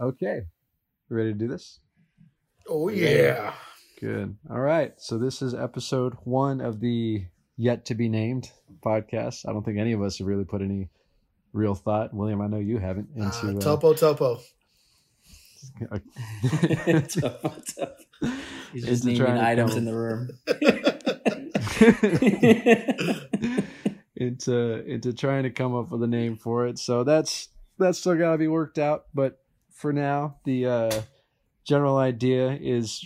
Okay. You ready to do this? Oh yeah. Good. All right. So this is episode one of the yet to be named podcast. I don't think any of us have really put any real thought. William, I know you haven't into Uh, topo topo. uh, He's just naming items in the room. into into trying to come up with a name for it. So that's that's still got to be worked out. But for now, the uh, general idea is,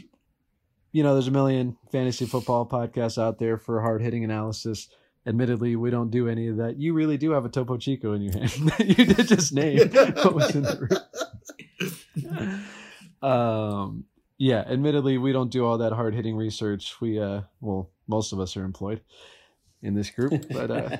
you know, there's a million fantasy football podcasts out there for hard hitting analysis. Admittedly, we don't do any of that. You really do have a Topo Chico in your hand. you did just name what was in the room. um, yeah, admittedly, we don't do all that hard hitting research. We, uh, well, most of us are employed in this group, but uh,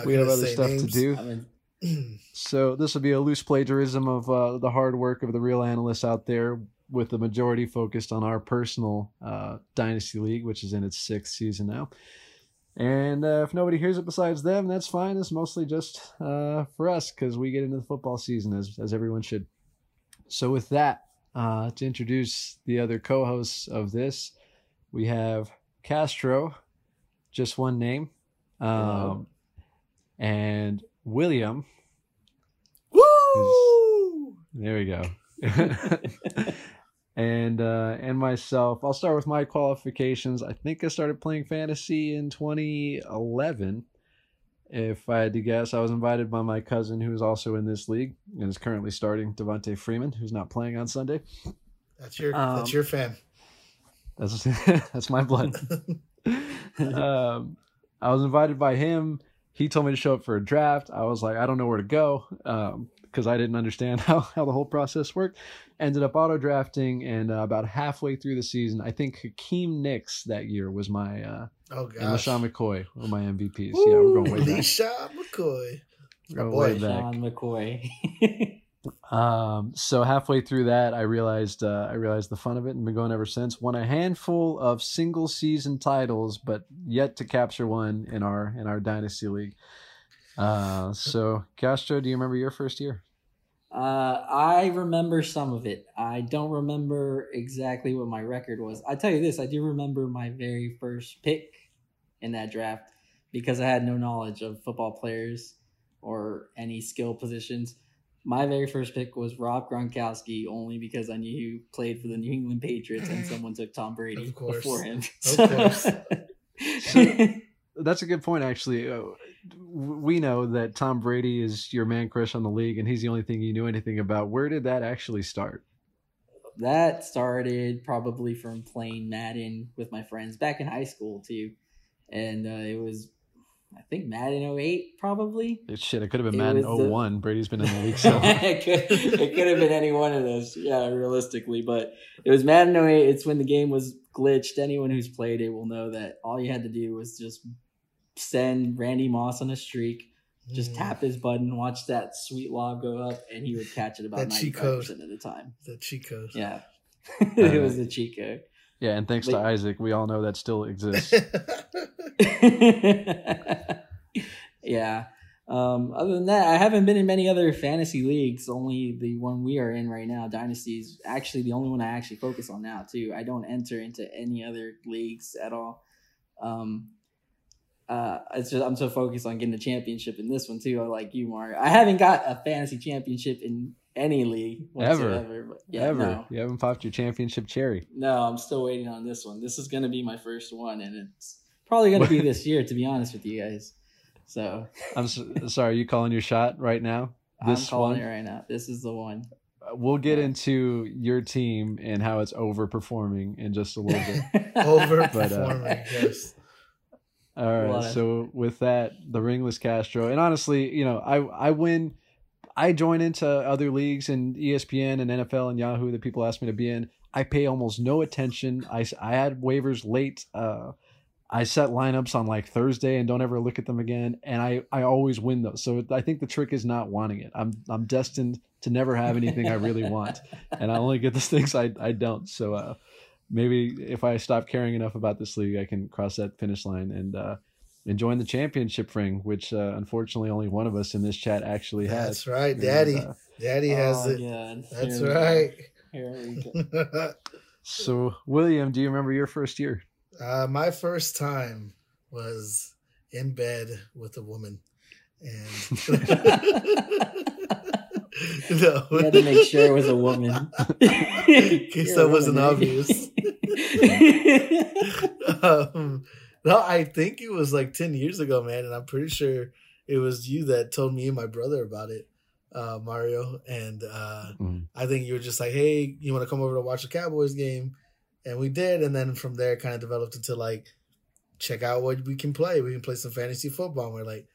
we have other stuff names. to do. I mean, So this will be a loose plagiarism of uh, the hard work of the real analysts out there, with the majority focused on our personal uh, dynasty league, which is in its sixth season now. And uh, if nobody hears it besides them, that's fine. It's mostly just uh, for us because we get into the football season as as everyone should. So with that, uh, to introduce the other co-hosts of this, we have Castro, just one name, um, and William. Woo! There we go. and uh, and myself. I'll start with my qualifications. I think I started playing fantasy in 2011. If I had to guess, I was invited by my cousin, who is also in this league and is currently starting, Devonta Freeman, who's not playing on Sunday. That's your Um, that's your fan. That's that's my blood. um, I was invited by him. He told me to show up for a draft. I was like, I don't know where to go because I didn't understand how, how the whole process worked. Ended up auto drafting, and uh, about halfway through the season, I think Hakeem Nicks that year was my uh, oh and gosh. LeSean McCoy were my MVPs. yeah, we're going way back. LeSean McCoy. We're boy. way back. Sean McCoy. Um, so halfway through that, I realized uh, I realized the fun of it, and been going ever since. Won a handful of single season titles, but yet to capture one in our in our dynasty league. Uh, so Castro, do you remember your first year? uh, I remember some of it. I don't remember exactly what my record was. I tell you this, I do remember my very first pick in that draft because I had no knowledge of football players or any skill positions. My very first pick was Rob Gronkowski only because I knew he played for the New England Patriots and someone took Tom Brady Of course. before him. Of course. That's a good point, actually. Uh, we know that Tom Brady is your man crush on the league, and he's the only thing you knew anything about. Where did that actually start? that started probably from playing Madden with my friends back in high school too, and uh, it was I think Madden 08 probably. It, shit, it could have been It Madden was the- 01. Brady's been in the league so it could it could have been any one of those, yeah, realistically. But it was Madden 08. It's when the game was glitched. Anyone who's played it will know that all you had to do was just send Randy Moss on a streak, just Mm, tap his button, watch that sweet lob go up, and he would catch it about That ninety cheat five code. percent of the time. The cheat code. Yeah, it was the cheat code. Yeah, and thanks to Isaac, we all know that still exists. yeah. Um, other than that, I haven't been in many other fantasy leagues. Only the one we are in right now, Dynasty, is actually the only one I actually focus on now too. I don't enter into any other leagues at all. Um, uh, it's just I'm so focused on getting a championship in this one too. Like you, Mark. I haven't got a fantasy championship in any league Ever. whatsoever. But yeah, Ever. no, You haven't popped your championship cherry. no, I'm still waiting on this one. This is gonna be my first one, and it's probably gonna be this year. To be honest with you guys, so I'm s sorry, you calling your shot right now? This I'm calling one? it right now. This is the one. Uh, we'll get Yeah. into your team and how it's overperforming in just a little bit. Overperforming, uh, yes. All right. So with that, the ringless Castro, and honestly, you know, I I win. I join into other leagues and ESPN and NFL and Yahoo that people ask me to be in. I pay almost no attention. I, I had waivers late. Uh, I set lineups on like Thursday and don't ever look at them again. And I I always win those. So I think the trick is not wanting it. I'm I'm destined to never have anything I really want, and I only get the things I I don't. So uh, maybe if I stop caring enough about this league, I can cross that finish line and uh, enjoying the championship ring, which uh, unfortunately only one of us in this chat actually has. That's right, And, Daddy. uh, Daddy has Oh, it. God. That's Here right. Here so, William, do you remember your first year? uh, my first time was in bed with a woman, and no, You had to make sure it was a woman. In case that wasn't obvious. um, no, I think it was like 10 years ago, man. And I'm pretty sure it was you that told me and my brother about it, uh, Mario. And uh, Mhm. I think you were just like, hey, you want to come over to watch the Cowboys game? And we did. And then from there, it kind of developed into like, check out what we can play. We can play some fantasy football. And we're like,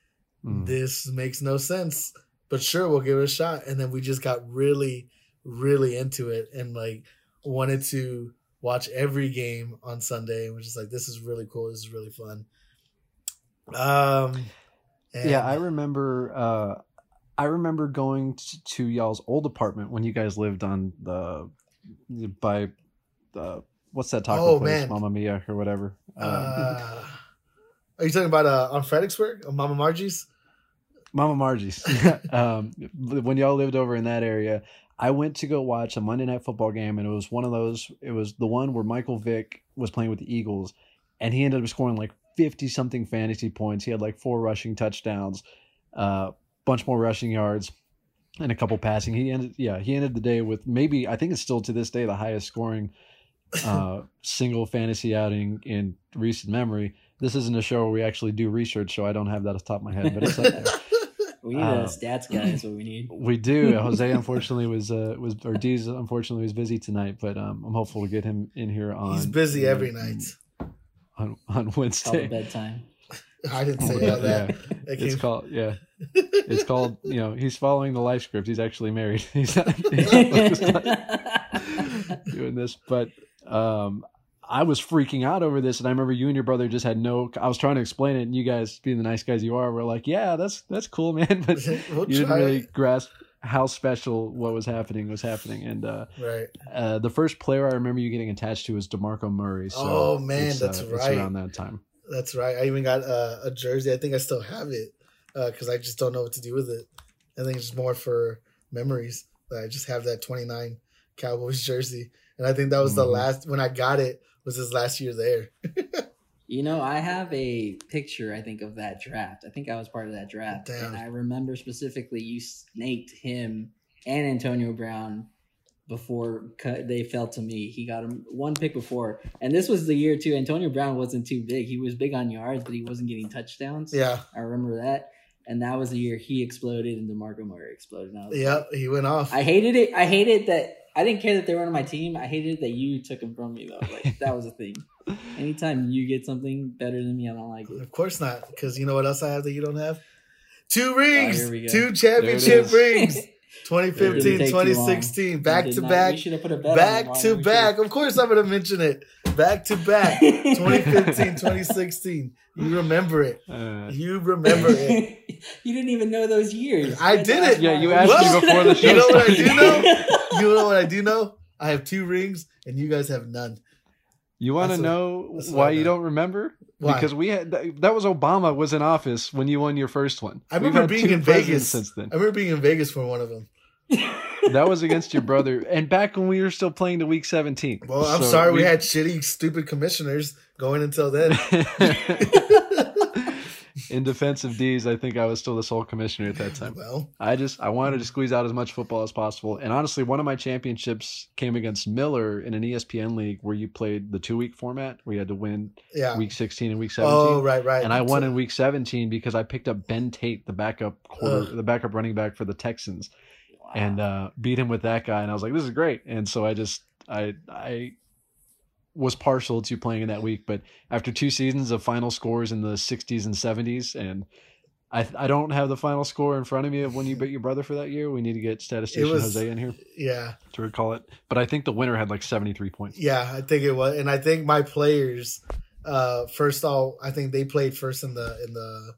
Mm. this makes no sense, but sure, we'll give it a shot. And then we just got really, really into it and like wanted to watch every game on Sunday. We're just like, this is really cool. This is really fun. Um, and- yeah, I remember. Uh, I remember going t- to y'all's old apartment when you guys lived on the by the what's that taco Oh, place, man. Mamma Mia or whatever. Um, Uh, are you talking about uh, on Fredericksburg, on Mama Margie's? Mama Margie's. um, when y'all lived over in that area, I went to go watch a Monday night football game, and it was one of those. It was the one where Michael Vick was playing with the Eagles, and he ended up scoring like fifty something fantasy points. He had like four rushing touchdowns, a uh, bunch more rushing yards, and a couple passing. He ended, yeah, he ended the day with maybe I think it's still to this day the highest scoring uh, single fantasy outing in recent memory. This isn't a show where we actually do research, so I don't have that off the top of my head, but it's up there. we need Uh, a stats guy. Is what we need. We do. Jose unfortunately was uh was or D's unfortunately was busy tonight, but um I'm hopeful to get him in here on He's busy uh, every night. on on Call it Wednesday. bedtime. I didn't say all that. Yeah, That it's called yeah. It's called you know he's following the life script. He's actually married. He's not, he's not doing this, but um. I was freaking out over this, and I remember you and your brother just had no. I was trying to explain it, and you guys, being the nice guys you are, were like, "Yeah, that's that's cool, man." But We'll you didn't really it. grasp how special what was happening was happening. And uh, Right. uh, the first player I remember you getting attached to was DeMarco Murray. So Oh, man, that's uh, right. around that time. That's right. I even got uh, a jersey. I think I still have it because I just don't know what to do with it. I think it's more for memories. I just have that 29 Cowboys jersey, and I think that was the Mhm. last when I got it was his last year there. You know, I have a picture, I think, of that draft. I think I was part of that draft. Damn. And I remember specifically you snaked him and Antonio Brown before they fell to me. He got him one pick before. And this was the year, too. Antonio Brown wasn't too big. He was big on yards, but he wasn't getting touchdowns. Yeah, I remember that. And that was the year he exploded and DeMarco Murray exploded. Was like, yep, he went off. I hated it. I hated that. I didn't care that they were on my team. I hated that you took them from me, though. Like, that was a thing. Anytime you get something better than me, I don't like it. Of course not, because you know what else I have that you don't have? Two rings, Oh, here we go. two championship rings. It 2015, didn't take too long. 2016, back to did not- back, We should have put a bet on back to back. Of course, I'm going to mention it. Back to back, 2015, 2016. You remember it. Uh, You remember it. you didn't even know those years. I You did it. Yeah, you asked Well, me before the show You know what I do know? You know what I do know? I have two rings, and you guys have none. you want to know what why you don't remember? Why? Because we had that, that was Obama was in office when you won your first one. I remember being in Vegas. since then. I remember being in Vegas for one of them. that was against your brother, and back when we were still playing to week seventeen. Well, I'm So sorry we had shitty, stupid commissioners going until then. in defense of D's, I think I was still the sole commissioner at that time. well, I just I wanted to squeeze out as much football as possible. And honestly, one of my championships came against Miller in an ESPN league where you played the two week format where you had to win yeah. week 16 and week 17. Oh, right, right. and I won So- in week 17 because I picked up Ben Tate, the backup quarter, Ugh. the backup running back for the Texans, and uh, beat him with that guy. And I was like, this is great. And so I just I I was partial to playing in that week, but after two seasons of final scores in the 60s and 70s, and I I don't have the final score in front of me of when you beat your brother for that year. We need to get statistician was- Jose in here Yeah, to recall it. But I think the winner had like 73 points. yeah, I think it was, and I think my players, uh, first all, I think they played first in the in the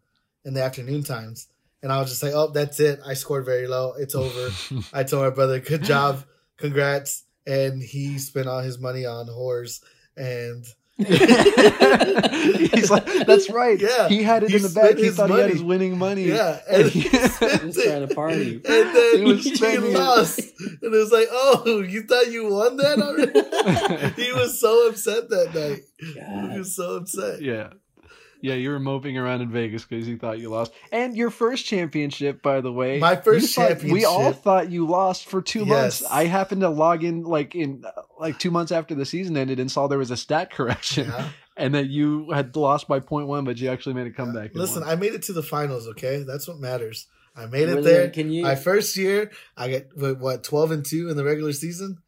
in the afternoon times, and I was just like, oh, that's it. I scored very low. It's over. I told my brother, good job, congrats, and he spent all his money on whores, and He's like, that's right. Yeah, he had it he in the spent bag. He his thought he had his winning money. Yeah, And and he- he spent Just trying to party. And then He was he, lost. And it was like, oh, you thought you won that already? he was so upset that night. He was so upset. yeah. Yeah, you were moping around in Vegas because you thought you lost. And your first championship, by the way. My first you thought- We all thought you lost for two months. I happened to log in like in uh, like two months after the season ended and saw there was a stat correction Yeah. and that you had lost by point one, but you actually made a comeback. and Listen. I made it to the finals, okay? That's what matters. I made it Were there. Can you? My first year, I got what, what, 12 and 2 in the regular season?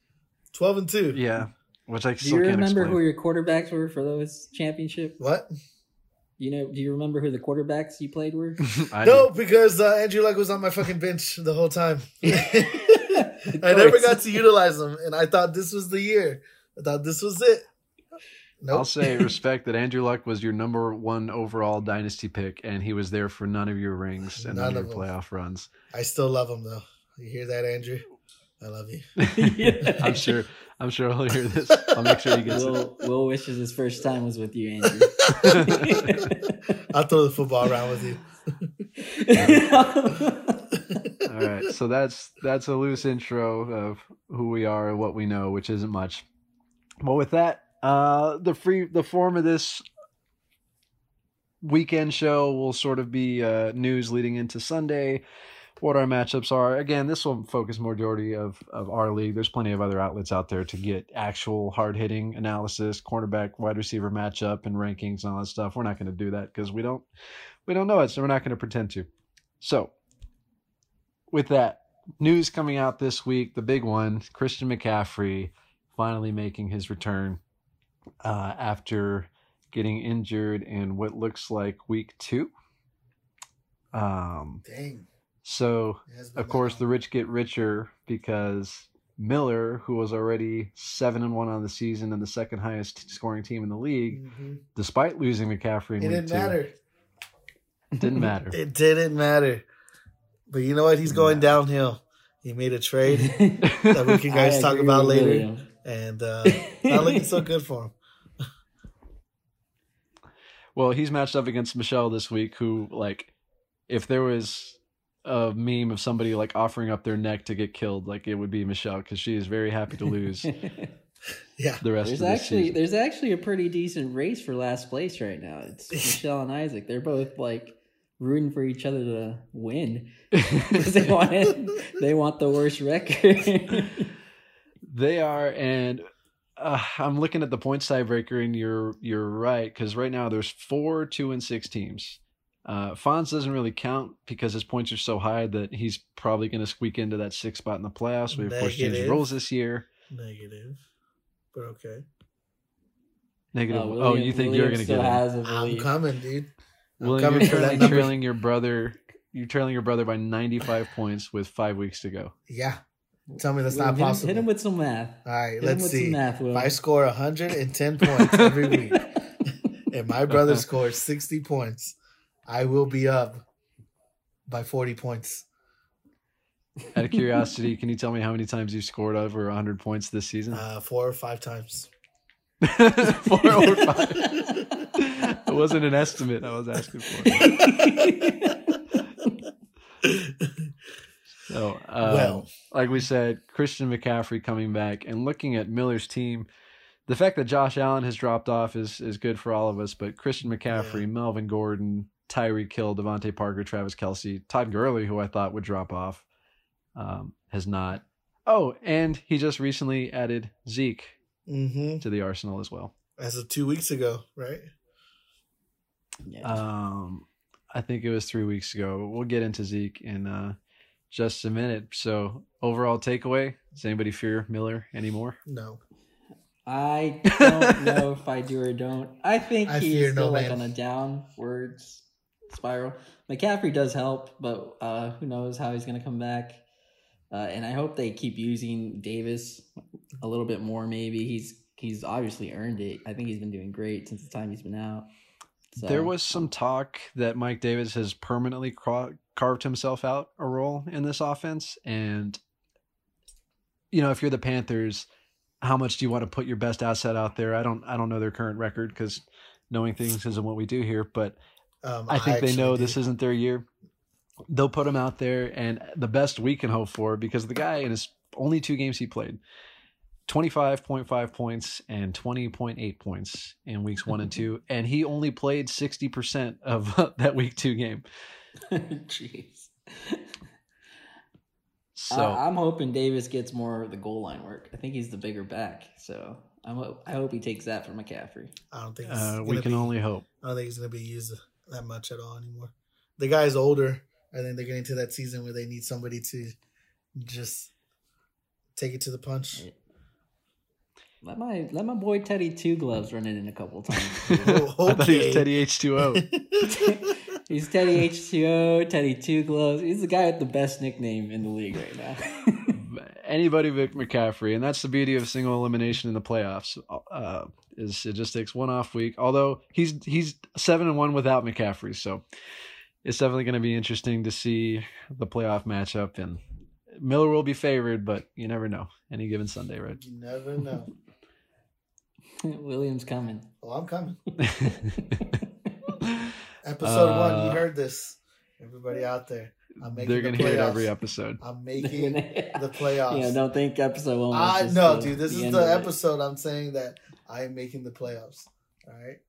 12 and 2. yeah, which I do still you can't remember explain. who your quarterbacks were for those championship? What? You know, do you remember who the quarterbacks you played were? I no, do. because uh, Andrew Luck was on my fucking bench the whole time. I never got to utilize him, and I thought this was the year. I thought this was it. Nope. I'll say respect that Andrew Luck was your number one overall dynasty pick, and he was there for none of your rings and none, None of your of 'em. playoff runs. I still love him though. You hear that, Andrew? I love you. Yeah. I'm sure. I'm sure he'll hear this. I'll make sure he gets it. Will, Will wishes his first time was with you, Andrew. I'll throw the football around with you. All right, so that's that's a loose intro of who we are and what we know, which isn't much. Well, with that, uh, the free the form of this weekend show will sort of be uh, news leading into Sunday. What our matchups are. Again, this will focus majority of of our league. There's plenty of other outlets out there to get actual hard hitting analysis, cornerback, wide receiver matchup, and rankings and all that stuff. We're not going to do that because we don't we don't know it, so we're not going to pretend to. So, with that news coming out this week, the big one, Christian McCaffrey finally making his return uh, after getting injured in what looks like week two. Um, Dang. So It has been of course the rich get richer because Miller, who was already seven and one on the season and the second highest scoring team in the league, Mhm. despite losing McCaffrey in It didn't two, matter. didn't matter. It didn't matter. But you know what? He's going downhill. He made a trade, that we can guys talk about later. and uh, not looking so good for him. Well, he's matched up against Michelle this week, who like, if there was a meme of somebody like offering up their neck to get killed, like it would be Michelle because she is very happy to lose Yeah. the rest There's of the actually season. there's actually a pretty decent race for last place right now. It's Michelle and Isaac. They're both like rooting for each other to win because they want it, they want the worst record. They are, and uh, I'm looking at the points tiebreaker, and you're you're right because right now there's four, two, and six teams. Uh, Fonz doesn't really count because his points are so high that he's probably going to squeak into that sixth spot in the playoffs. We of course changed Negative. rules this year. Negative. But okay. Negative. Uh, oh, you think William you're going to get it? has a I'm coming, dude. I'm Well, coming you're currently trailing your brother. You're trailing your brother by 95 points with five weeks to go. Yeah. Tell me that's Will, not hit him- possible. Hit him with some math. All right, Hit let's with see. some math, Will. If I score 110 points every week and my brother scores 60 points, I will be up by 40 points. Out of curiosity, can you tell me how many times you've scored over 100 points this season? Uh, four or five times. Four or five. it wasn't an estimate I was asking for. So, um, well, like we said, Christian McCaffrey coming back and looking at Miller's team. The fact that Josh Allen has dropped off is is good for all of us, but Christian McCaffrey, Yeah. Melvin Gordon, Tyreek Hill, DeVante Parker, Travis Kelce, Todd Gurley, who I thought would drop off, um, has not. Oh, and he just recently added Zeke hmm to the arsenal as well. as of two weeks ago, right? Yeah. Um, I think it was three weeks ago. We'll get into Zeke in uh, just a minute. So, overall takeaway: Does anybody fear Miller anymore? No. I don't know if I do or don't. I think I he's still no like man. on a downwards spiral. McCaffrey does help, but uh, who knows how he's going to come back. Uh, and I hope they keep using Davis a little bit more. Maybe he's he's obviously earned it. I think he's been doing great since the time he's been out. So, There was some talk that Mike Davis has permanently ca- carved himself out a role in this offense, and you know, if you're the Panthers, how much do you want to put your best asset out there? I don't I don't know their current record because knowing things isn't what we do here, but Um, I think they know do. this isn't their year. They'll put him out there, and the best we can hope for because the guy in his only two games he played, twenty five point five points and twenty point eight points in weeks one and two, and he only played sixty percent of that week two game. Jeez. So I, I'm hoping Davis gets more of the goal line work. I think he's the bigger back, so I'm, I hope he takes that from McCaffrey. I don't think uh, we can be, only hope. I don't think he's gonna be used that much at all anymore. The guy's older. I think they're getting to that season where they need somebody to just take it to the punch. Let my let my boy Teddy Two Gloves run it in a couple times. Oh, I thought he was. Teddy H two O. he's Teddy H two O, Teddy Two Gloves. He's the guy with the best nickname in the league right now. Anybody Vic McCaffrey, and that's the beauty of single elimination in the playoffs. Uh, is it just takes one off week. Although he's he's seven and one without McCaffrey, so it's definitely going to be interesting to see the playoff matchup. And Miller will be favored, but you never know. Any given Sunday, right? You never know. Williams coming. Oh, I'm coming. Episode one, you Uh, heard this. Everybody out there, I'm making They're going to hear it every episode. I'm making the playoffs. Yeah, don't think episode one. Was I just no, the- dude. This is the episode. I'm saying that I am making the playoffs. All right,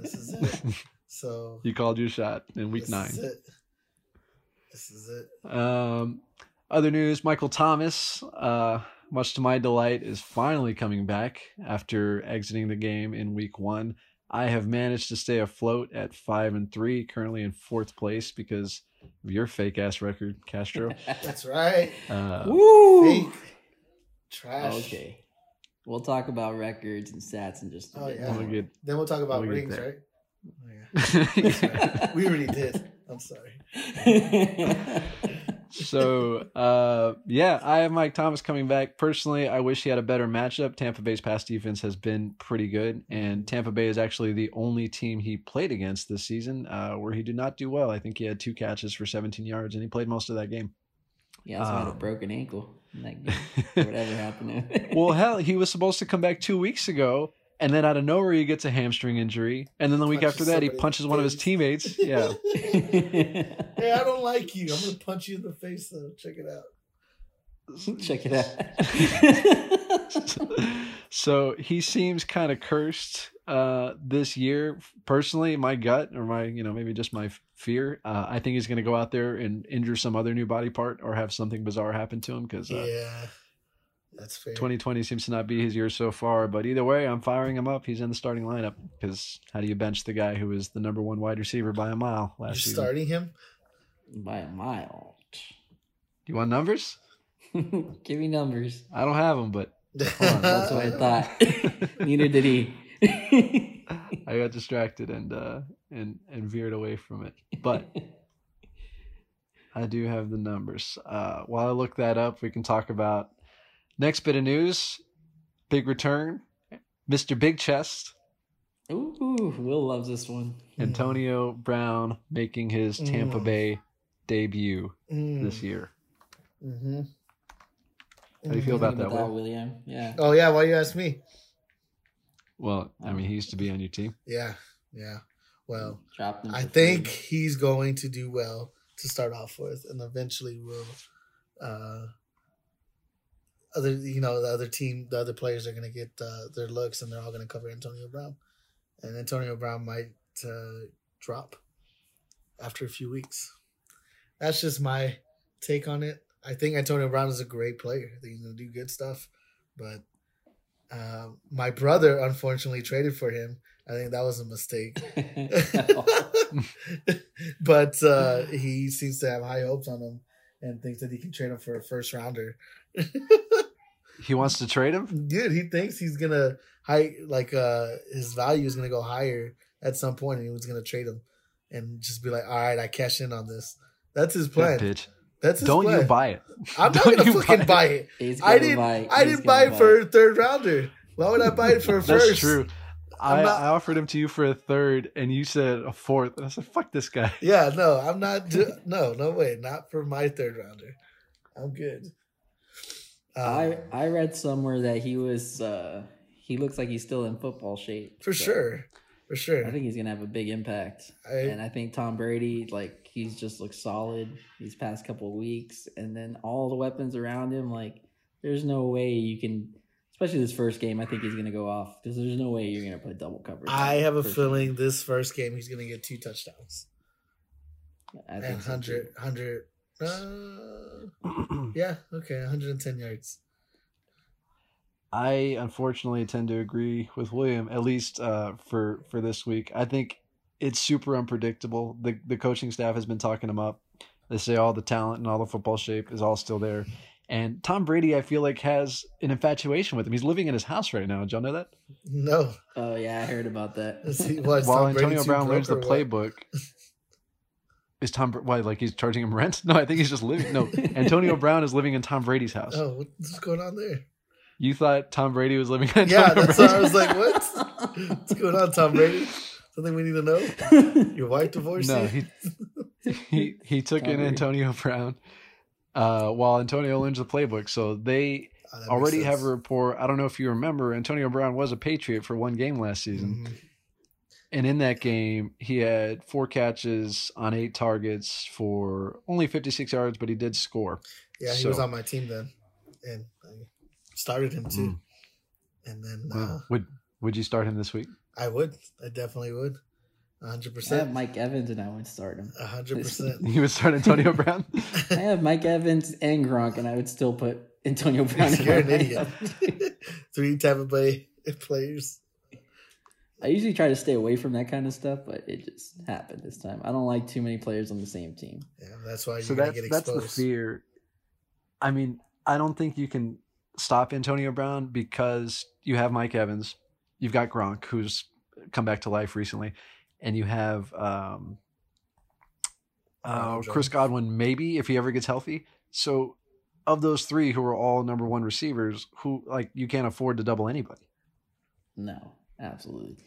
this is it. So You called your shot in week this nine. Is it. This is it. Um, other news: Michael Thomas, uh, much to my delight, is finally coming back after exiting the game in Week One. I have managed to stay afloat at five and three, currently in fourth place because of your fake ass record, Castro. That's right. Uh, Woo! Fake trash. Okay. We'll talk about records and stats and just a Oh, bit. yeah. we'll get- Then we'll talk about We'll rings, right? Oh, yeah. We already did. I'm sorry. so uh yeah i have mike thomas coming back personally i wish he had a better matchup tampa bay's pass defense has been pretty good and tampa bay is actually the only team he played against this season uh where he did not do well i think he had two catches for 17 yards and he played most of that game he also had a Um, broken ankle in that game. Whatever happened to him. well hell he was supposed to come back two weeks ago and then out of nowhere he gets a hamstring injury and then the week after that he somebody in the punches one of his teammates yeah Hey, I don't like you. I'm gonna punch you in the face though. Check it out. Check it out. So he seems kind of cursed uh, this year. Personally, my gut or my, you know, maybe just my fear, uh, I think he's going to go out there and injure some other new body part or have something bizarre happen to him because uh, Yeah, that's fair. 2020 seems to not be his year so far. But either way, I'm firing him up. He's in the starting lineup because how do you bench the guy who was the number one wide receiver by a mile You're last season? starting him. By a mile. Do you want numbers? Give me numbers. I don't have them, but on, That's what I thought. Neither did he. I got distracted and uh, and and veered away from it. But I do have the numbers. Uh, while I look that up, we can talk about next bit of news. Big return, Mr. Big Chest, Ooh, Will loves this one. Antonio Brown making his Tampa Mm. Bay debut Mm. this year. Mm-hmm. How do you feel about that, Will? William? Yeah. Oh yeah, why you ask me? Well, I mean, he used to be on your team. Yeah, yeah. Well, I think free. he's going to do well to start off with, and eventually will. Uh, other, you know, the other team, the other players are going to get uh, their looks, and they're all going to cover Antonio Brown, and Antonio Brown might uh, drop after a few weeks. That's just my take on it. I think Antonio Brown is a great player. I think he's going to do good stuff, but uh, my brother unfortunately traded for him. I think that was a mistake. but uh, he seems to have high hopes on him and thinks that he can trade him for a first rounder. He wants to trade him. Dude, he thinks he's gonna high like uh his value is gonna go higher at some point, and he was gonna trade him and just be like, "All right, I cash in on this." That's his plan. That bitch. That's his Don't plan. you buy it? I'm not Don't gonna fucking buy buy it. it. I didn't. buy it. I didn't buy it for a third rounder. Why would I buy it for a first? That's first? true. I'm I, not- I offered him to you for a third, and you said a fourth. And I said, "Fuck this guy." Yeah, no, I'm not. do- No, no way, not for my third rounder. I'm good. Um, I I read somewhere that he was uh he looks like he's still in football shape. for so sure, for sure. I think he's gonna have a big impact. I, and I think Tom Brady, like he's just looked solid these past couple of weeks, and then all the weapons around him, like there's no way you can, especially this first game. I think he's gonna go off because there's no way you're gonna put double coverage. I have a feeling game. this first game he's gonna get two touchdowns I and think so, 100, too. 100 uh, yeah, okay, 110 yards. I unfortunately tend to agree with William, at least uh, for for this week. I think it's super unpredictable. The the coaching staff has been talking him up. They say all the talent and all the football shape is all still there. And Tom Brady, I feel like, has an infatuation with him. He's living in his house right now. Did y'all know that? No, Oh yeah, I heard about Is that. he- what, is While Tom Brady Antonio too Brown learns the playbook, is Tom why like he's charging him rent? No, I think he's just living. No, Antonio Brown is living in Tom Brady's house. Oh, what's going on there? You thought Tom Brady was living in Antonio Yeah, that's Brown's why I was like, what? What's going on, Tom Brady? Something we need to know? Your wife divorced No, you? he he he took Tom in Brady. Antonio Brown uh, while Antonio learns the playbook. So they Oh, already have a rapport. I don't know if you remember, Antonio Brown was a Patriot for one game last season, Mhm. and in that game he had four catches on eight targets for only 56 yards, but he did score. Yeah, he So- was on my team then, and I started him too. Mm. And then Wow. uh, Would would you start him this week? I would, I definitely would, hundred I have percent, Mike Evans and I would start him. hundred percent. You would start Antonio Brown. I have Mike Evans and Gronk, and I would still put Antonio Brown. in You're an my idiot. lineup. Three Tampa Bay players. I usually try to stay away from that kind of stuff, but it just happened this time. I don't like too many players on the same team. Yeah, that's why you're so gonna that's get that's the exposed. fear. I mean, I don't think you can stop Antonio Brown because you have Mike Evans, you've got Gronk, who's come back to life recently, and you have um, uh, Chris Godwin, maybe if he ever gets healthy. So, of those three who are all number one receivers, who like you can't afford to double anybody. No, absolutely.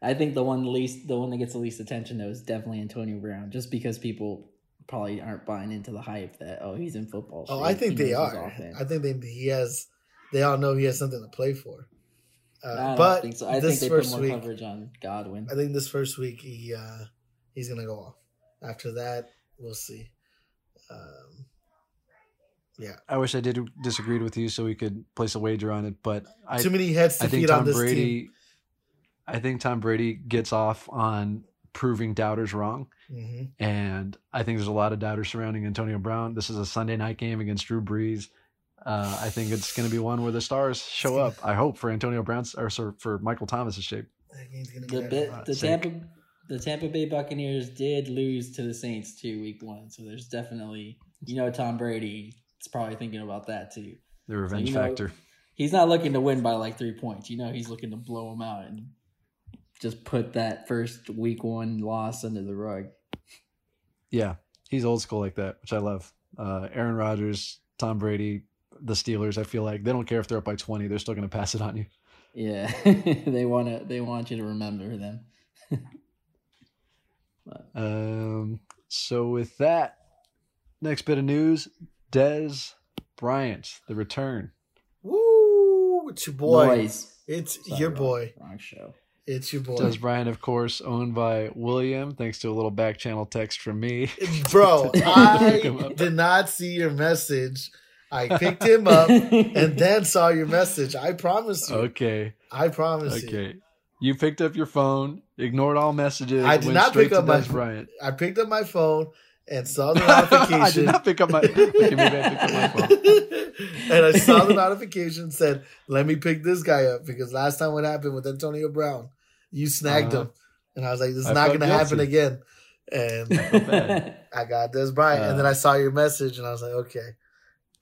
I think the one least, the one that gets the least attention though is definitely Antonio Brown, just because people probably aren't buying into the hype that oh he's in football. Oh, shape, I think he they are. I think they, he has. They all know he has something to play for. Uh, I don't but think so. I this think they put first more week, coverage on Godwin. I think this first week he uh, he's gonna go off. After that, we'll see. Um, yeah, I wish I did disagreed with you so we could place a wager on it, but I too many heads to I think feed on this Brady. team. I think Tom Brady gets off on proving doubters wrong, hmm and I think there's a lot of doubters surrounding Antonio Brown. This is a Sunday night game against Drew Brees. Uh, I think it's going to be one where the stars show up. I hope for Antonio Brown's or sorry, for Michael Thomas's shape. That game's gonna The bit, uh, the sake. Tampa, the Tampa Bay Buccaneers did lose to the Saints too week one, so there's definitely you know Tom Brady is probably thinking about that too. The revenge you know- factor. He's not looking to win by like three points. You know he's looking to blow them out and just put that first week one loss under the rug. Yeah, he's old school like that, which I love. Uh, Aaron Rodgers, Tom Brady, the Steelers. I feel like they don't care if they're up by twenty; they're still going to pass it on you. Yeah, they want to. They want you to remember them. Um, so with that, next bit of news: Dez Bryant, the return. Woo! It's your boy. boys, It's Sorry, your wrong- boy. Wrong show. It's your boy. Dez Bryant, of course, owned by William, thanks to a little back channel text from me. Bro, I did not see your message. I picked him up and then saw your message. I promise you. Okay, I promise you. okay. You picked up your phone, ignored all messages. I did not pick up my Bryant. I picked up my phone and saw the notification. I did not pick up my. Okay, maybe I picked up my phone. and I saw the notification said, "Let me pick this guy up," because last time what happened with Antonio Brown, you snagged Uh-huh. him, and I was like, "This is I not going to happen again." And. I got this Bryant, and then Uh. I saw your message, and I was like, "Okay,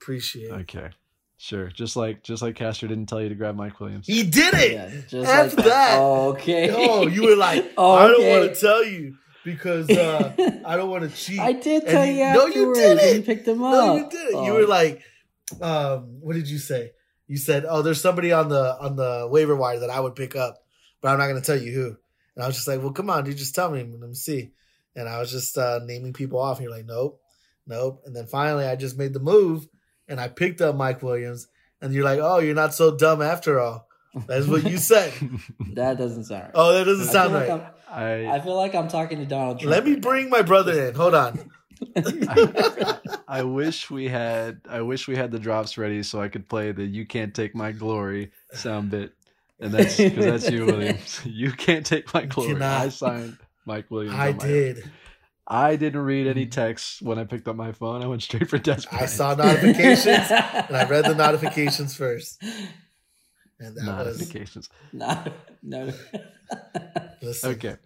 appreciate it." Okay, sure. Just like just like Castro didn't tell you to grab Mike Williams. He did it. Yeah, just F like that. Okay. Oh, you were like, Oh, I don't want to tell you because uh, I don't want to cheat. I did tell you- you no, you didn't. You picked him up. No, you did it. You Oh. were like, um, what did you say? You said, "Oh, there's somebody on the on the waiver wire that I would pick up, but I'm not going to tell you who." And I was just like, "Well, come on, dude, just tell me. Let me see." And I was just uh, naming people off. And you're like, "Nope, nope." And then finally, I just made the move, and I picked up Mike Williams, and you're like, "Oh, you're not so dumb after all." That's what you said. That doesn't sound right. Oh, that doesn't sound feel like right. I'm- I I feel like I'm talking to Donald Trump. Let me right now. bring my brother in. Hold on. I wish we had I wish we had the drops ready so I could play the "You Can't Take My Glory" sound bit, and that's because that's you, Williams. You can't take my glory. cannot. I signed Mike Williams. I on my own. did. I didn't read any mm-hmm. texts when I picked up my phone. I went straight for Dez I saw notifications, and I read the notifications first. And that was notifications. no, no. listen. Okay.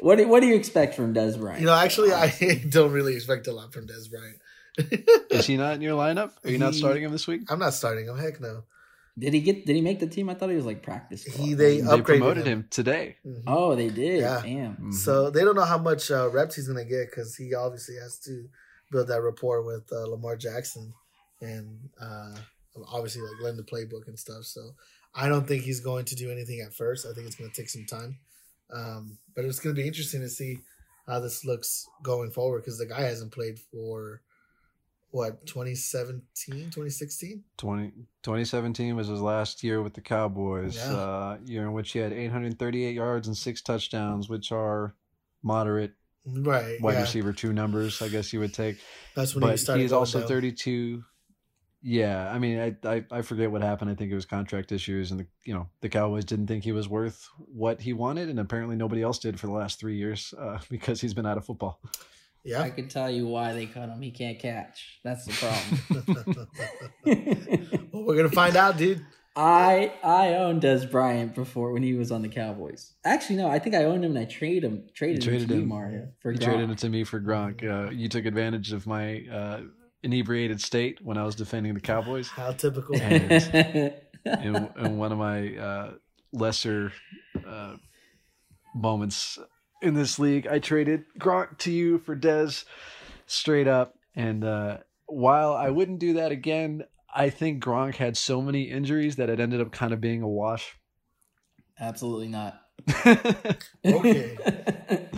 what do What do you expect from Dez Bryant? You know, actually, I don't really expect a lot from Dez Bryant. Is he not in your lineup? Are you not starting him this week? I'm not starting him. Heck no. Did he get? Did he make the team? I thought he was like practice. squad. He they They upgraded promoted him. him today. Mhm. Oh, they did. Yeah. Damn. Mhm. So they don't know how much uh, reps he's gonna get because he obviously has to build that rapport with uh, Lamar Jackson and uh, obviously like learn the playbook and stuff. So I don't think he's going to do anything at first. I think it's going to take some time, um, but it's going to be interesting to see how this looks going forward because the guy hasn't played for what 2017 2016 20, 2017 was his last year with the Cowboys. Yeah. Uh, year in which he had 838 yards and six touchdowns, which are moderate right wide yeah. receiver two numbers, I guess you would take. that's when he But started he's also down. 32. Yeah, I mean, I, I I forget what happened. I think it was contract issues, and the you know the Cowboys didn't think he was worth what he wanted, and apparently nobody else did for the last three years uh, because he's been out of football. I can tell you why they cut him. He can't catch. That's the problem. well we're gonna find out dude I I owned Dez Bryant before when he was on the Cowboys. Actually, no, I think I owned him and I traded him. Traded, You him traded to you, him. Mario, for You Gronk. traded it to me for Gronk. Uh, you took advantage of my uh, inebriated state when I was defending the Cowboys. how typical in, in one of my uh, lesser uh, moments in this league, I traded Gronk to you for Dez straight up. And uh, while I wouldn't do that again, I think Gronk had so many injuries that it ended up kind of being a wash. Absolutely not. Okay.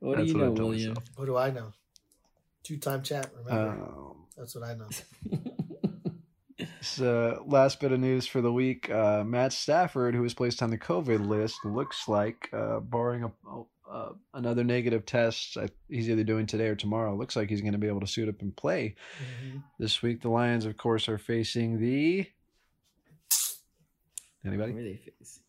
what do you what know, tell William? myself. what do I know two-time chat remember Um, that's what I know So, last bit of news for the week: uh, Matt Stafford, who was placed on the COVID list, looks like, uh, barring a, uh, another negative test, I, he's either doing today or tomorrow. Looks like he's going to be able to suit up and play Mhm. this week. The Lions, of course, are facing the anybody. are they face?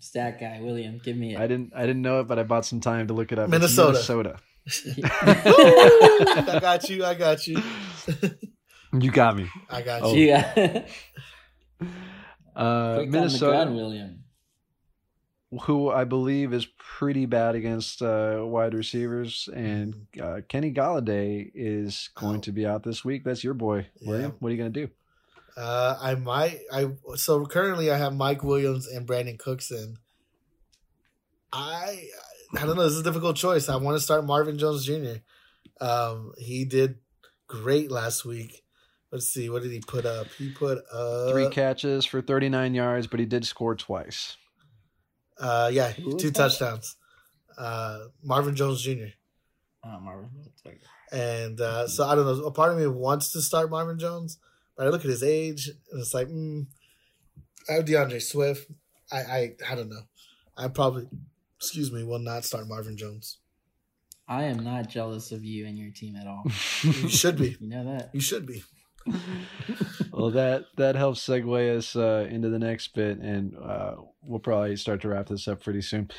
Stat guy, William, give me I didn't. I didn't know it, but I bought some time to look it up. It's Minnesota. Minnesota. I got you. I got you. You got me. I got Oh. you. Yeah. Uh, Quick on the gun, Minnesota, William. who I believe is pretty bad against uh, wide receivers, and uh, Kenny Golladay is going Out. to be out this week. That's your boy, William. Yeah. What are you going to do? Uh, I might. I so currently I have Mike Williams and Brandin Cooks in. I I don't know. This is a difficult choice. I want to start Marvin Jones Jr. Um, he did great last week. Let's see. What did he put up? He put up Three catches for 39 yards, but he did score twice. Uh, yeah, Who two touchdowns. Uh, Marvin Jones Jr. Oh, Marvin. And uh, so I don't know. A part of me wants to start Marvin Jones, but I look at his age and it's like, mm, I have D'Andre Swift. I, I I don't know. I probably, excuse me, will not start Marvin Jones. I am not jealous of you and your team at all. You should be. You know that. You should be. Well, that that helps segue us uh, into the next bit, and uh, we'll probably start to wrap this up pretty soon.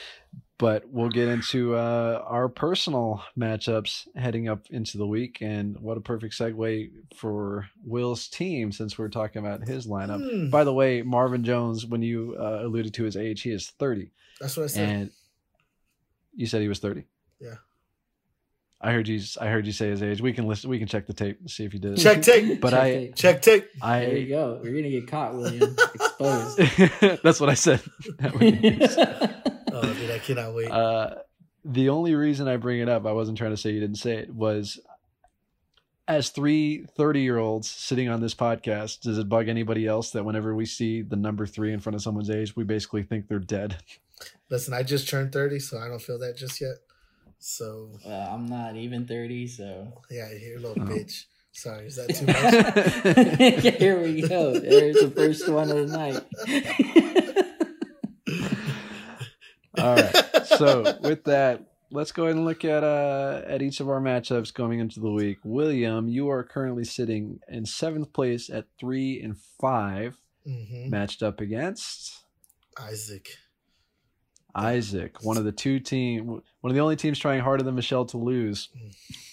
But we'll get into uh, our personal matchups heading up into the week, and what a perfect segue for Will's team since we're talking about his lineup. Hmm, By the way, Marvin Jones, when you uh, alluded to his age, he is thirty, that's what I said. and you said he was thirty. Yeah. I heard you. I heard you say his age. We can listen. We can check the tape and see if he did. it. Check tape. But Check I- it. Check tape. There you go. You're gonna get caught, William. Exposed. That's what I said. That would be- Oh, dude, I cannot wait. uh, the only reason I bring it up, I wasn't trying to say you didn't say it, was as three 30 year olds sitting on this podcast, does it bug anybody else that whenever we see the number three in front of someone's age, we basically think they're dead? Listen, I just turned thirty, so I don't feel that just yet. So well, I'm not even 30, so yeah, you're a little Oh. bitch. Sorry, is that too much? Here we go. There's the first one of the night. All right. So with that, let's go ahead and look at uh at each of our matchups going into the week. William, you are currently sitting in seventh place at three and 5 hmm matched up against Isaac. Isaac, one of the two team, one of the only teams trying harder than Michelle to lose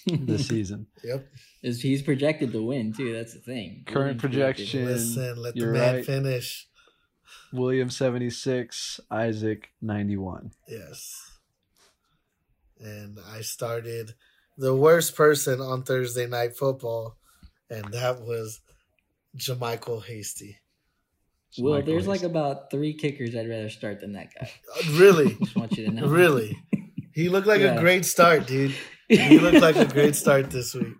this season. Yep. Is he's projected to win too? That's the thing. Current William's projection. projected. Listen, let the you're man right. finish. William seventy six, Isaac ninety one. Yes. And I started the worst person on Thursday night football, and that was JaMycal Hasty. Well, there's like about three kickers I'd rather start than that guy. Uh, Really, Just want you to know. really. He looked like Yeah. a great start, dude. He looked like a great start this week.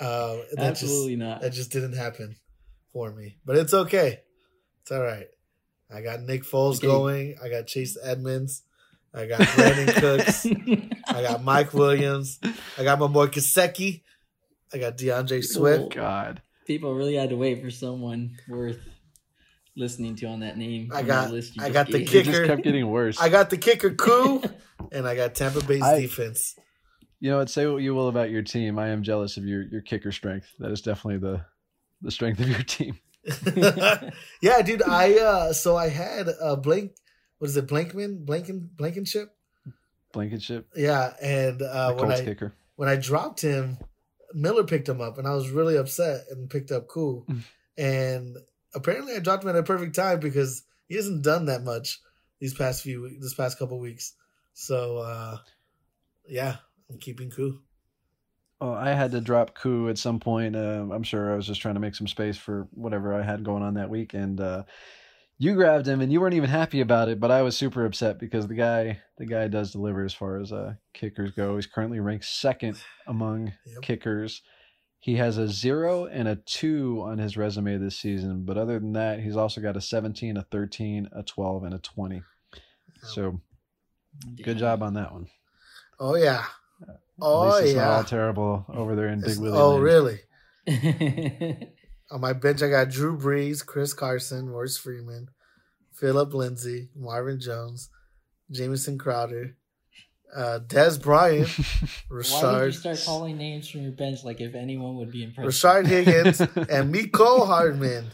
Uh, that Absolutely just not. that just didn't happen for me, but it's okay. It's all right. I got Nick Foles Okay. going. I got Chase Edmonds. I got Brandin Cooks. I got Mike Williams. I got my boy Kaseki. I got D'Andre Swift. God. People really had to wait for someone worth listening to on that name. I got- the list you I just got the gave. It just Kicker. kept getting worse. I got the kicker Koo, and I got Tampa Bay's I- defense. You know what? Say what you will about your team. I am jealous of your your kicker strength. That is definitely the the strength of your team. yeah, dude. I uh so I had a blank. What is it? Blankman, Blanken, Blankenship. Blankenship, Yeah, and uh, the when Colts I kicker. when I dropped him, Miller picked him up, and I was really upset and picked up Koo. Mm. and apparently, I dropped him at a perfect time because he hasn't done that much these past few weeks, this past couple weeks. So, uh, yeah, I'm keeping Koo. Oh, I had to drop Koo at some point. Um, I'm sure I was just trying to make some space for whatever I had going on that week, and uh, you grabbed him, and you weren't even happy about it. But I was super upset because the guy, the guy does deliver as far as uh, kickers go. He's currently ranked second among Yep. kickers. He has a zero and a two on his resume this season, but other than that, he's also got a 17, a 13, a 12, and a 20. So good job on that one. Oh yeah, At oh least it's not all yeah. terrible over there in Big It's- Willie. oh land. really? on. On my bench, I got Drew Brees, Chris Carson, Royce Freeman, Phillip Lindsay, Marvin Jones, Jamison Crowder, uh, Dez Bryant, Why would you start calling names from your bench like if anyone would be impressed? Rashard Higgins, and Mecole Hardman.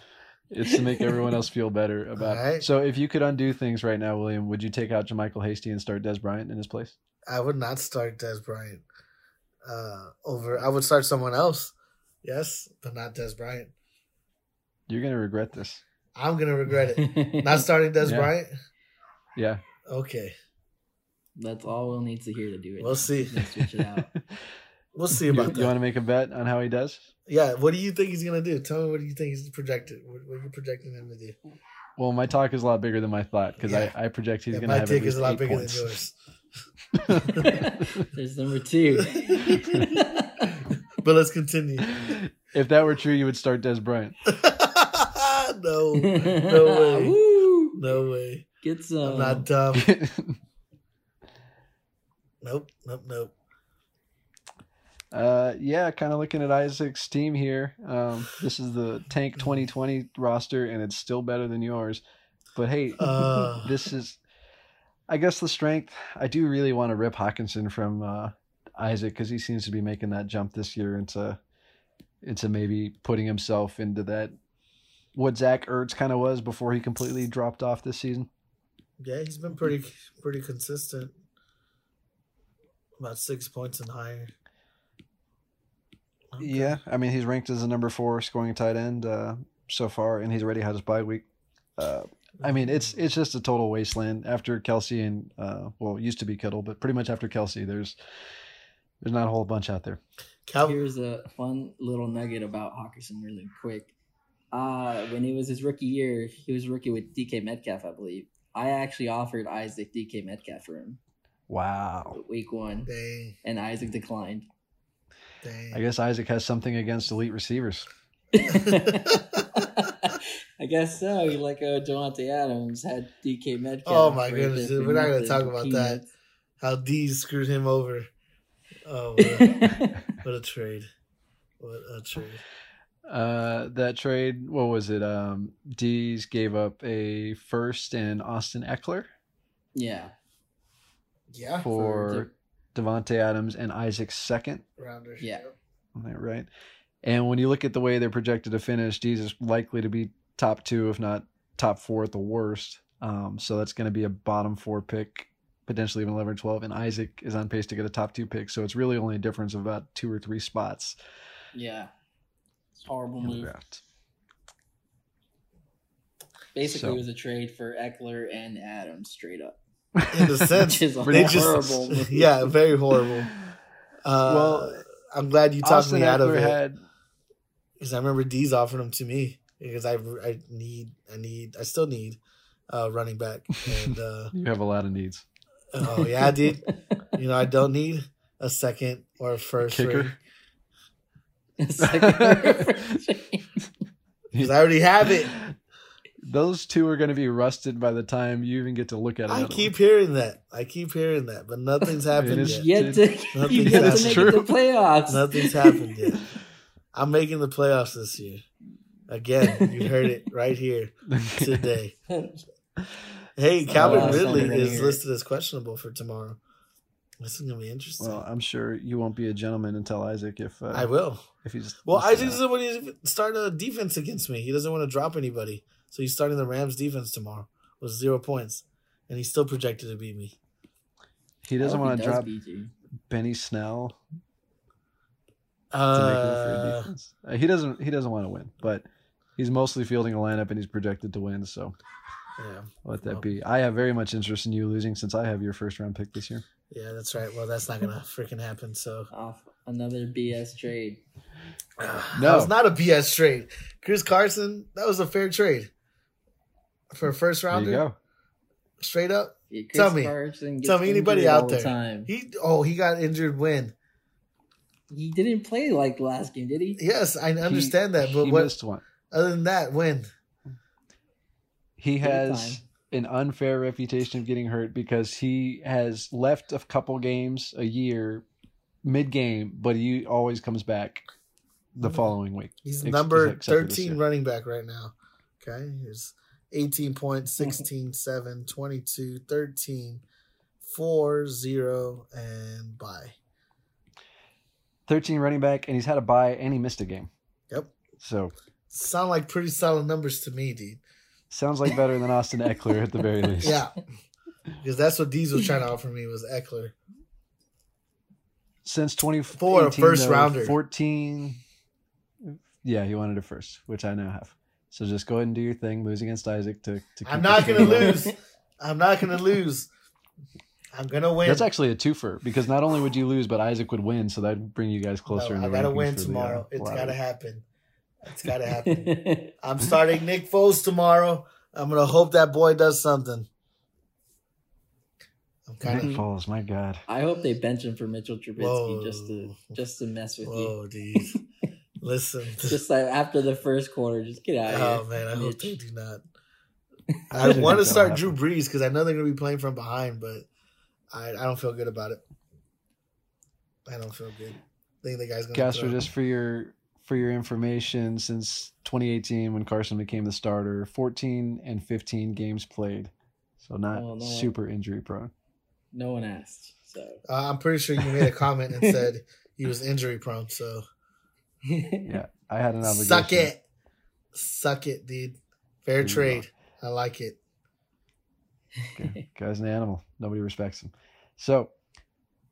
It's to make everyone else feel better about. Alright. So if you could undo things right now, William, would you take out JaMycal Hasty and start Dez Bryant in his place? I would not start Dez Bryant uh, over. I would start someone else. Yes, but not Dez Bryant. You're gonna regret this. I'm gonna regret it. Not starting Dez Yeah. Bryant. Yeah. Okay, That's all we'll need to hear to do it. We'll see. He's gonna switch it out. we'll see about you that. You want to make a bet on how he does? Yeah, what do you think he's gonna do? Tell me what do you think he's projected. What, what are you projecting him to do? Well, my talk is a lot bigger than my thought because Yeah. I, I project he's Yeah, gonna my have take at is a lot bigger points. than yours. There's number two. But let's continue. if that were true, you would start Dez Bryant. no, no way, no way. Get some. I'm not dumb. Nope, nope, nope. Uh, yeah, kind of looking at Isaac's team here. Um, this is the Tank 2020 roster, and it's still better than yours. But hey, Uh. this is, I guess, the strength. I do really want to rip Hockenson from uh, Isaac because he seems to be making that jump this year into, into maybe putting himself into that what Zach Ertz kind of was before he completely dropped off this season. Yeah, he's been pretty, pretty consistent. About six points and higher. Okay. Yeah, I mean he's ranked as the number four scoring tight end uh, so far, and he's already had his bye week. Uh, I mean it's it's just a total wasteland after Kelce and uh, well it used to be Kittle, but pretty much after Kelce, there's there's not a whole bunch out there. Cal- Here's a fun little nugget about Hockenson, really quick. Uh, when it was his rookie year, he was rookie with DK Metcalf, I believe. I actually offered Isaac DK Metcalf for him Wow, week one, Dang, and Isaac declined. dang. I guess Isaac has something against elite receivers. I guess so. Like uh, Davante Adams had DK Metcalf. Oh my right goodness, there dude, for we're not gonna talk about that. peanuts. How D's screwed him over. Oh, what a, what a trade! What a trade. Uh, that trade, what was it? Um, D's gave up a first and Austin Ekeler Yeah. Yeah. for Davante Adams and Isaac's second. Rounders. Yeah. Right. And when you look at the way they're projected to finish, D's is likely to be top two, if not top four at the worst. Um, so that's going to be a bottom four pick, potentially even 11 or 12. And Isaac is on pace to get a top two pick. So it's really only a difference of about two or three spots Yeah. It's a horrible move. draft. Basically, So- it was a trade for Ekeler and Adams straight up. In the sense, Which is they just horrible move. yeah, very horrible. Uh, Well, I'm glad you talked Austin me out of Ekeler it had because I remember D's offering them to me because I I need I need I still need uh running back and uh you have a lot of needs. oh yeah dude you know I don't need a second or a first Kicker? because I already have it. Those two are going to be rusted by the time you even get to look at it. I keep hearing that. I keep hearing that, but nothing's happened is- yet. yet to Nothing you get that's to make it to playoffs. Nothing's happened yet. I'm making the playoffs this year. Again, you heard it right here today. Hey, Calvin Oh, Ridley is here. listed as questionable for tomorrow. This is gonna be interesting. well, I'm sure you won't be a gentleman and tell Isaac if uh, I will. if he's Well, listed Isaac doesn't want to start a defense against me. He doesn't want to drop anybody, so he's starting the Rams defense tomorrow with zero points, and he's still projected to beat me. he doesn't want to does drop beat. Benny Snell to make it for a Uh. Uh, he doesn't. He doesn't want to win, but he's mostly fielding a lineup and he's projected to win. So yeah, let that Well. be. I have very much interest in you losing since I have your first round pick this year. yeah, that's right. Well, that's not gonna freaking happen. So Off another BS trade. No. it's not a BS trade. Chris Carson, that was a fair trade for a first There rounder. you go. Straight up, Yeah, Chris Tell me. Tell me anybody out all the there. Time. he oh he got injured when. He didn't play like last game, did he? Yes, I understand that, but he what missed one. other than that, when? He has an unfair reputation of getting hurt because he has left a couple games a year mid game, but he always comes back the Mhm. following week. He's Ex- number except for this 13 running back right now. Okay. He's 18 points, 16, 7, 22, 13, 4, 0, and bye. 13 running back, and he's had a bye and he missed a game. Yep. So Sound like pretty solid numbers to me, dude. sounds like better than Austin Ekeler at the very least. Yeah. Because that's what was trying to offer me was Ekeler. Since 24 a first though, rounder. 14. Yeah, he wanted a first, which I now have. So just go ahead and do your thing. Lose against Isaac to. to keep I'm not going to lose. I'm not going to lose. I'm going to win. That's actually a twofer because not only would you lose, but Isaac would win, so that'd bring you guys closer. No, in I the got to win for the, uh, tomorrow. it's lottery. got to happen. It's got to happen. I'm starting Nick Foles tomorrow. I'm going to hope that boy does something. I'm kind Nick of. Foles, my God. I hope they bench him for Mitchell Trubisky Whoa. just to just to mess with you. Whoa, dude. Listen. Just like after the first quarter, just get out of Oh here. man, I hope they do not. I I want to start happen. Drew Brees because I know they're going to be playing from behind, but I I don't feel good about it. I don't feel good. I think the guy's going to. Castro, just for your for your information, since 2018 when Carson became the starter, 14 and 15 games played, so not Oh, no. super injury prone. No one asked. So Uh, I'm pretty sure you made a comment and said he was injury prone. So Yeah, I had an obligation. suck it, suck it, dude. Fair you trade. I like it. Okay. Guy's an animal. Nobody respects him. So,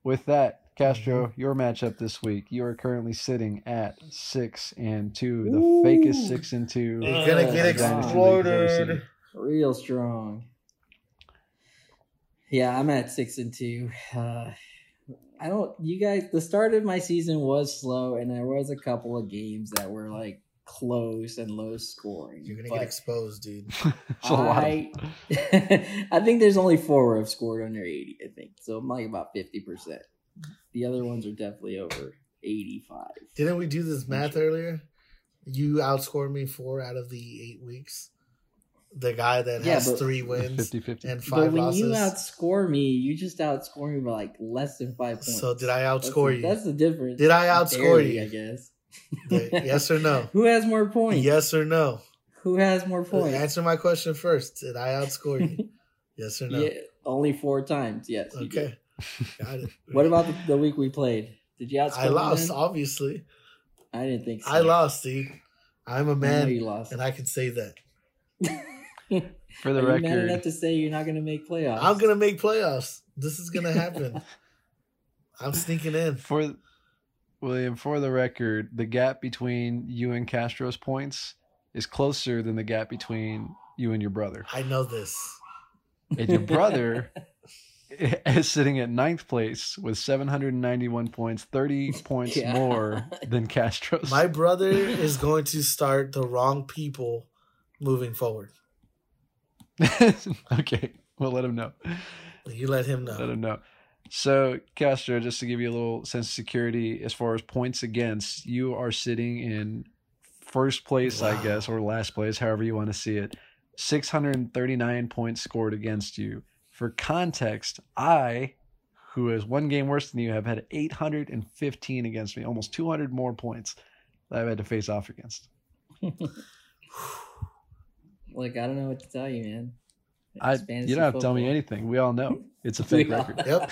with that, Castro, Mm-hmm. your matchup this week, you are currently sitting at six and two, the Ooh. fakest six and two. You're gonna get Dynasty League I've ever seen. exploded. Real strong. Yeah, I'm at six and two. Uh, I don't. You guys, the start of my season was slow, and there was a couple of games that were like close and low scoring. You're gonna but get exposed, dude. It's a lot of- I, I think there's only four where I've scored under 80. I think so. I'm like about 50 percent. The other ones are definitely over 85. Didn't we do this math earlier? You outscored me four out of the eight weeks. The guy that Yeah, has but- three wins 50-50. and But five when losses. you outscore me, you just outscore me by like less than five points. so did I outscore the- you? That's the difference. Did I outscore Barely, you? I guess. The- yes or no? Who has more points? Yes or no? Who has more uh, points? Answer my question first. Did I outscore you? yes or no? Yeah, only four times. Yes. Okay. Got it. What about the, the week we played? Did you outscore I me lost, then? obviously. I didn't think so. I lost, dude. I'm a man, you lost. and I can say that. For the Are you mad enough record, to say you're not going to make playoffs? I'm gonna make playoffs. This is gonna happen. I'm sneaking in. for William, for the record, the gap between you and Castro's points is closer than the gap between you and your brother. I know this. And your brother is sitting at ninth place with 791 points, 30 points God. more than Castro's. My brother is going to start the wrong people moving forward. okay, we'll let him know. You let him know. Let him know. So, Castro, just to give you a little sense of security, as far as points against, you are sitting in first place, I guess, or last place, however you want to see it. 639 points scored against you. For context, I, who is one game worse than you, have had 815 against me, almost 200 more points that I've had to face off against. Look, I don't know what to tell you, man. I, It's you don't have to tell me anything. We all know it's a fake record. Yep.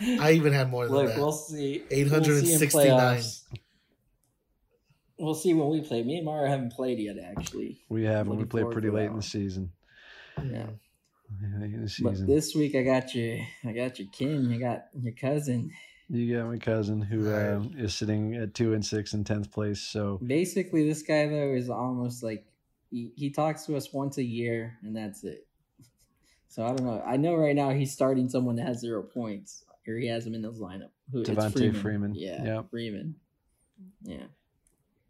I even had more than Look, that. we'll see. 869. We'll see. We'll see when we play. Me and Mara haven't played yet, actually. We have, and we played pretty late in the season. Yeah. Late in the But this week I got your, I got your kin. You got your cousin. You got my cousin who Right. um, is sitting at two and six in tenth place. So Basically, this guy though is almost like he, he talks to us once a year, and that's it. So I don't know. I know right now he's starting someone that has zero points, or he has him in his lineup. Who it's Devonta Freeman. Yeah, Yep. Freeman. Yeah,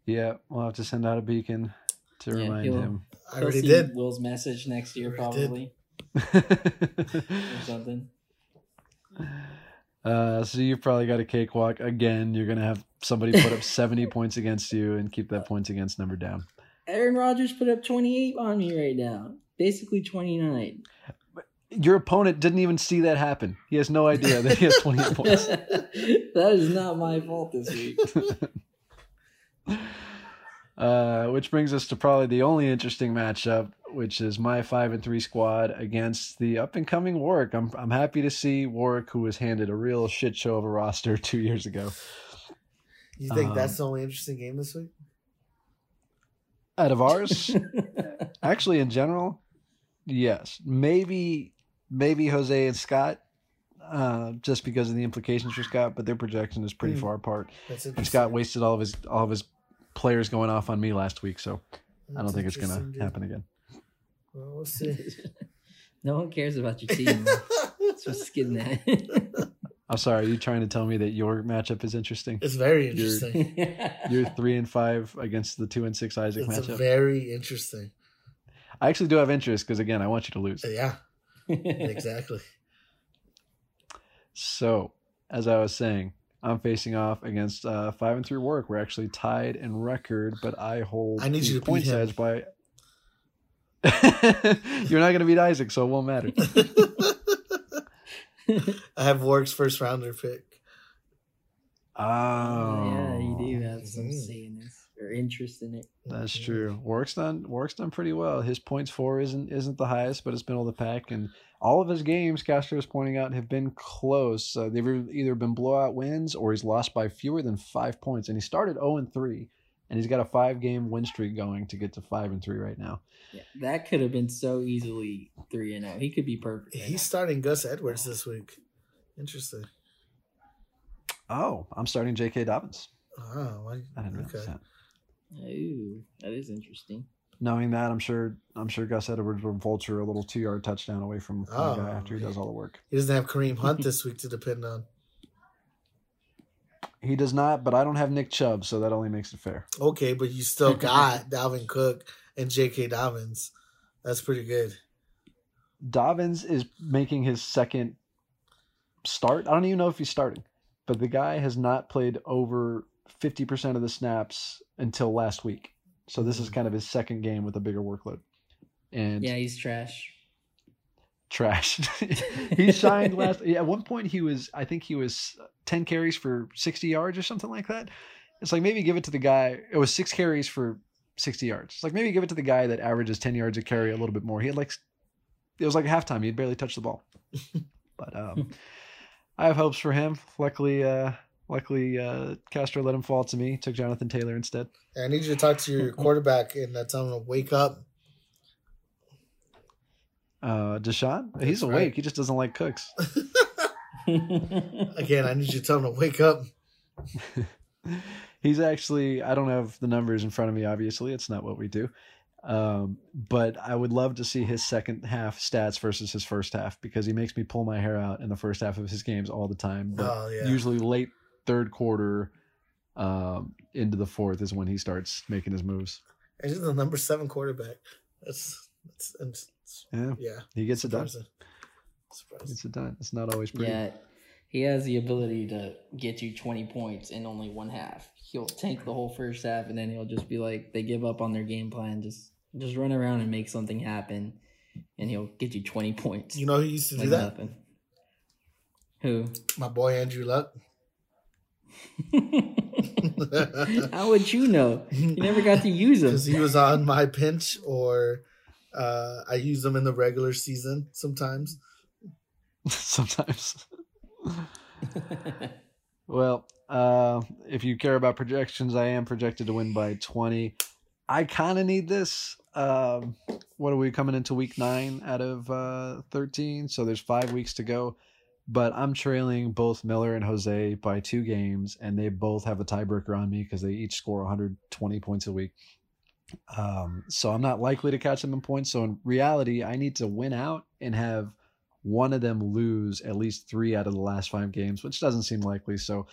yeah, we'll have to send out a beacon to Yeah, remind him. I already see did. Will's message next year, probably or something. uh, so you've probably got a cakewalk again. You're gonna have somebody put up seventy points against you and keep that points against number down. Aaron Rodgers put up 28 on me right now. Basically 29. Your opponent didn't even see that happen. He has no idea that he has twenty eight points. that is not my fault this week. Uh, which brings us to probably the only interesting matchup, which is my five and three squad against the up and coming Warwick. I'm I'm happy to see Warwick, who was handed a real shit show of a roster two years ago. You think Um, that's the only interesting game this week? Out of ours, actually, in general, yes, maybe maybe Jose and Scott, uh, just because of the implications for Scott, but their projection is pretty Hmm. far apart. And. Scott wasted all of his all of his players going off on me last week, so I don't think it's gonna dude. happen again. Well, we'll see. no one cares about your team. That's what's getting at. I'm sorry. Are you trying to tell me that your matchup is interesting? it's very You're- interesting. You're three and five against the two and six Isaac It's matchup. very interesting. I actually do have interest because again, I want you to lose. Yeah, exactly. So, as I was saying, I'm facing off against uh, five and three work. We're actually tied in record, but I hold. I need the you to point beat him. edge by. You're not going to beat Isaac, so it won't matter. I have Warwick's first rounder pick. Oh, yeah, you do have some Mhm. say in this or interest in it. That's true. Work's done. Work's done pretty well. His points for isn't isn't the highest, but it's been all the pack, and all of his games, Castro is pointing out, have been close. Uh, they've either been blowout wins or he's lost by fewer than five points. And he started zero and three, and he's got a five game win streak going to get to five and three right now. Yeah, that could have been so easily three and zero. He could be perfect. right He's starting Gus Edwards this week. Interesting. Oh, I'm starting J.K. Dobbins. Oh, why- I didn't realize okay. that. Ooh, that is interesting. Knowing that, I'm sure I'm sure Gus Edwards will vulture a little two yard touchdown away from the Oh, guy after he does all the work. He doesn't have Kareem Hunt this week to depend on. He does not, but I don't have Nick Chubb, so that only makes it fair. Okay, but you still got Dalvin Cook and J.K. Dobbins. That's pretty good. Dobbins is making his second start. I don't even know if he's starting, but the guy has not played over 50% of the snaps until last week. So this is mm. kind of his second game with a bigger workload. And Yeah, he's trash. Trash. he shined last yeah, at one point he was I think he was 10 carries for 60 yards or something like that. It's like maybe give it to the guy. It was six carries for sixty yards. It's like maybe give it to the guy that averages ten yards a carry a little bit more. He had like it was like halftime. He had barely touched the ball. but um, I have hopes for him. Luckily, uh, luckily uh, Castro let him fall to me. Took Jonathan Taylor instead. I need you to talk to your quarterback and uh, tell him to wake up. Uh, Deshaun, he's awake. right. He just doesn't like cooks. Again, I need you to tell him to wake up. he's actually I don't have the numbers in front of me. Obviously, it's not what we do. Um, but I would love to see his second half stats versus his first half because he makes me pull my hair out in the first half of his games all the time. But Oh yeah. usually late third quarter um, into the fourth is when he starts making his moves. And he's the number seven quarterback. That's that's, that's Yeah, yeah. he gets it done. Surprising. Surprising. Gets it done. It's not always pretty. yeah, he has the ability to get you 20 points in only one half. He'll tank the whole first half, and then he'll just be like, they give up on their game plan, just just run around and make something happen, and he'll get you 20 points. You know who used to do that? nothing. Who? My boy Andrew Luck. How would you know? You never got to use him. Because he was on my pinch, or uh, I use them in the regular season sometimes. Sometimes. Well, uh, if you care about projections, I am projected to win by 20. I kind of need this. Um, what are we coming into week nine out of uh, 13? So there's five weeks to go. But I'm trailing both Miller and Jose by two games, and they both have a tiebreaker on me because they each score 120 points a week. Um, so I'm not likely to catch them in points. So in reality, I need to win out and have one of them lose at least three out of the last five games, which doesn't seem likely. So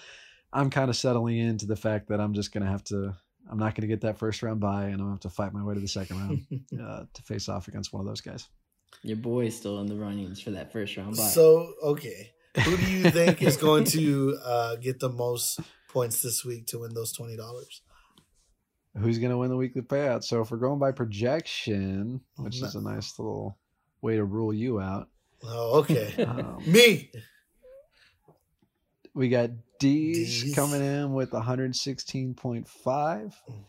I'm kind of settling into the fact that I'm just going to have to, I'm not going to get that first round by, and I'm going to have to fight my way to the second round uh, to face off against one of those guys. Your boy's still in the runnings for that first round. Bye. So okay, who do you think is going to uh, get the most points this week to win those twenty dollars? Who's going to win the weekly payout? So if we're going by projection, which is a nice little way to rule you out, Oh, okay. um, Me. we got D's, D's. coming in with 116.5.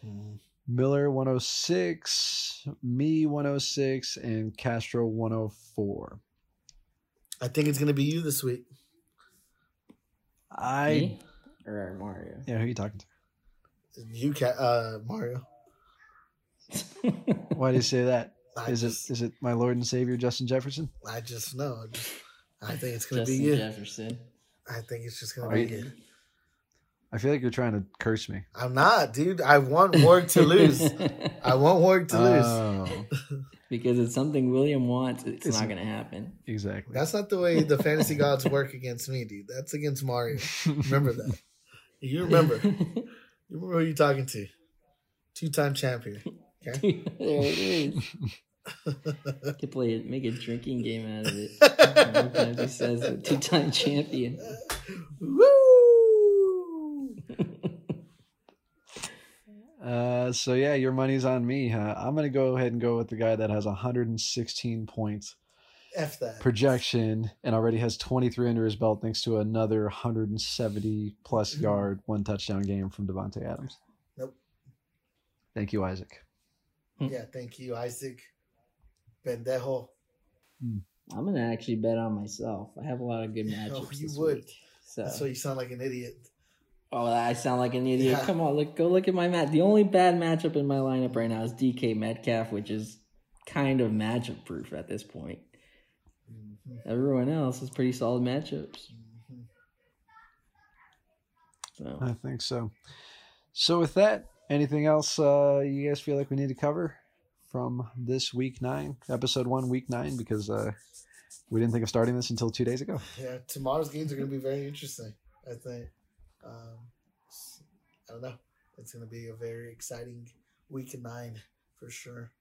Mhm. Miller 106, me 106, and Castro 104. I think it's gonna be you this week. I Me or Mario? yeah, who are you talking to? You can uh Mario. Why do you say that? I Is just, it is it my Lord and Savior Justin Jefferson? I just know. I, just, I think it's gonna Justin be you. Jefferson. I think it's just gonna Are be you- you. I feel like you're trying to curse me. I'm not, dude. I want work to lose. I want work to lose. Oh, because it's something William wants. It's, It's- not going to happen. exactly. That's not the way the fantasy gods work against me, dude. That's against Mario. Remember that. You remember. You are you're talking to. Two time champion. Okay. there it is. Could play it, make a drinking game out of it. Sometimes he says two-time champion. Woo! Uh, so yeah, your money's on me. Huh? I'm gonna go ahead and go with the guy that has 116 points F that. projection and already has 23 under his belt thanks to another 170 plus mm-hmm. yard one touchdown game from Davante Adams. Nope. Thank you, Isaac. Hmm. Yeah, thank you, Isaac. Pendejo. Hmm. I'm gonna actually bet on myself. I have a lot of good matchups. Oh, you this would. week, so. That's why you sound like an idiot. Oh, I sound like an idiot. Yeah. Come on, look, go look at my match. The only bad matchup in my lineup right now is DK Metcalf, which is kind of matchup proof at this point. Everyone else is pretty solid matchups. So I think so. So with that, anything else uh, you guys feel like we need to cover from this week nine, episode one, week nine? Because uh, we didn't think of starting this until two days ago. Yeah, tomorrow's games are going to be very interesting. I think. Um, s- I don't know. It's going to be a very exciting week nine for sure.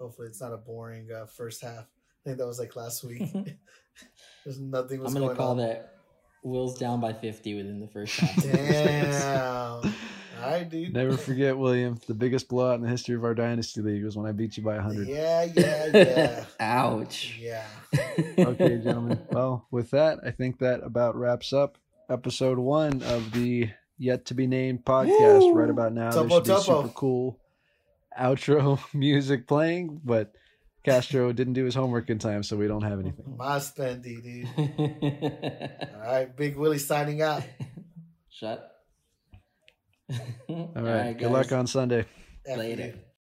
Hopefully, it's not a boring uh, first half. I think that was like last week. There's nothing was I'm gonna going call on. that Will's down by 50 within the first half. Damn. All right, dude. Never forget, William, the biggest blowout in the history of our dynasty league was when I beat you by 100. Yeah, yeah, yeah, Ouch. yeah. Okay, gentlemen. Well, with that, I think that about wraps up episode one of the yet to be named podcast Woo! right about now. Topo, there should be topo. super cool outro music playing, but Castro didn't do his homework in time, so we don't have anything. My spendy, dude. All right, Big Willie signing out. Shut. All right, good luck on Sunday. F Later. you.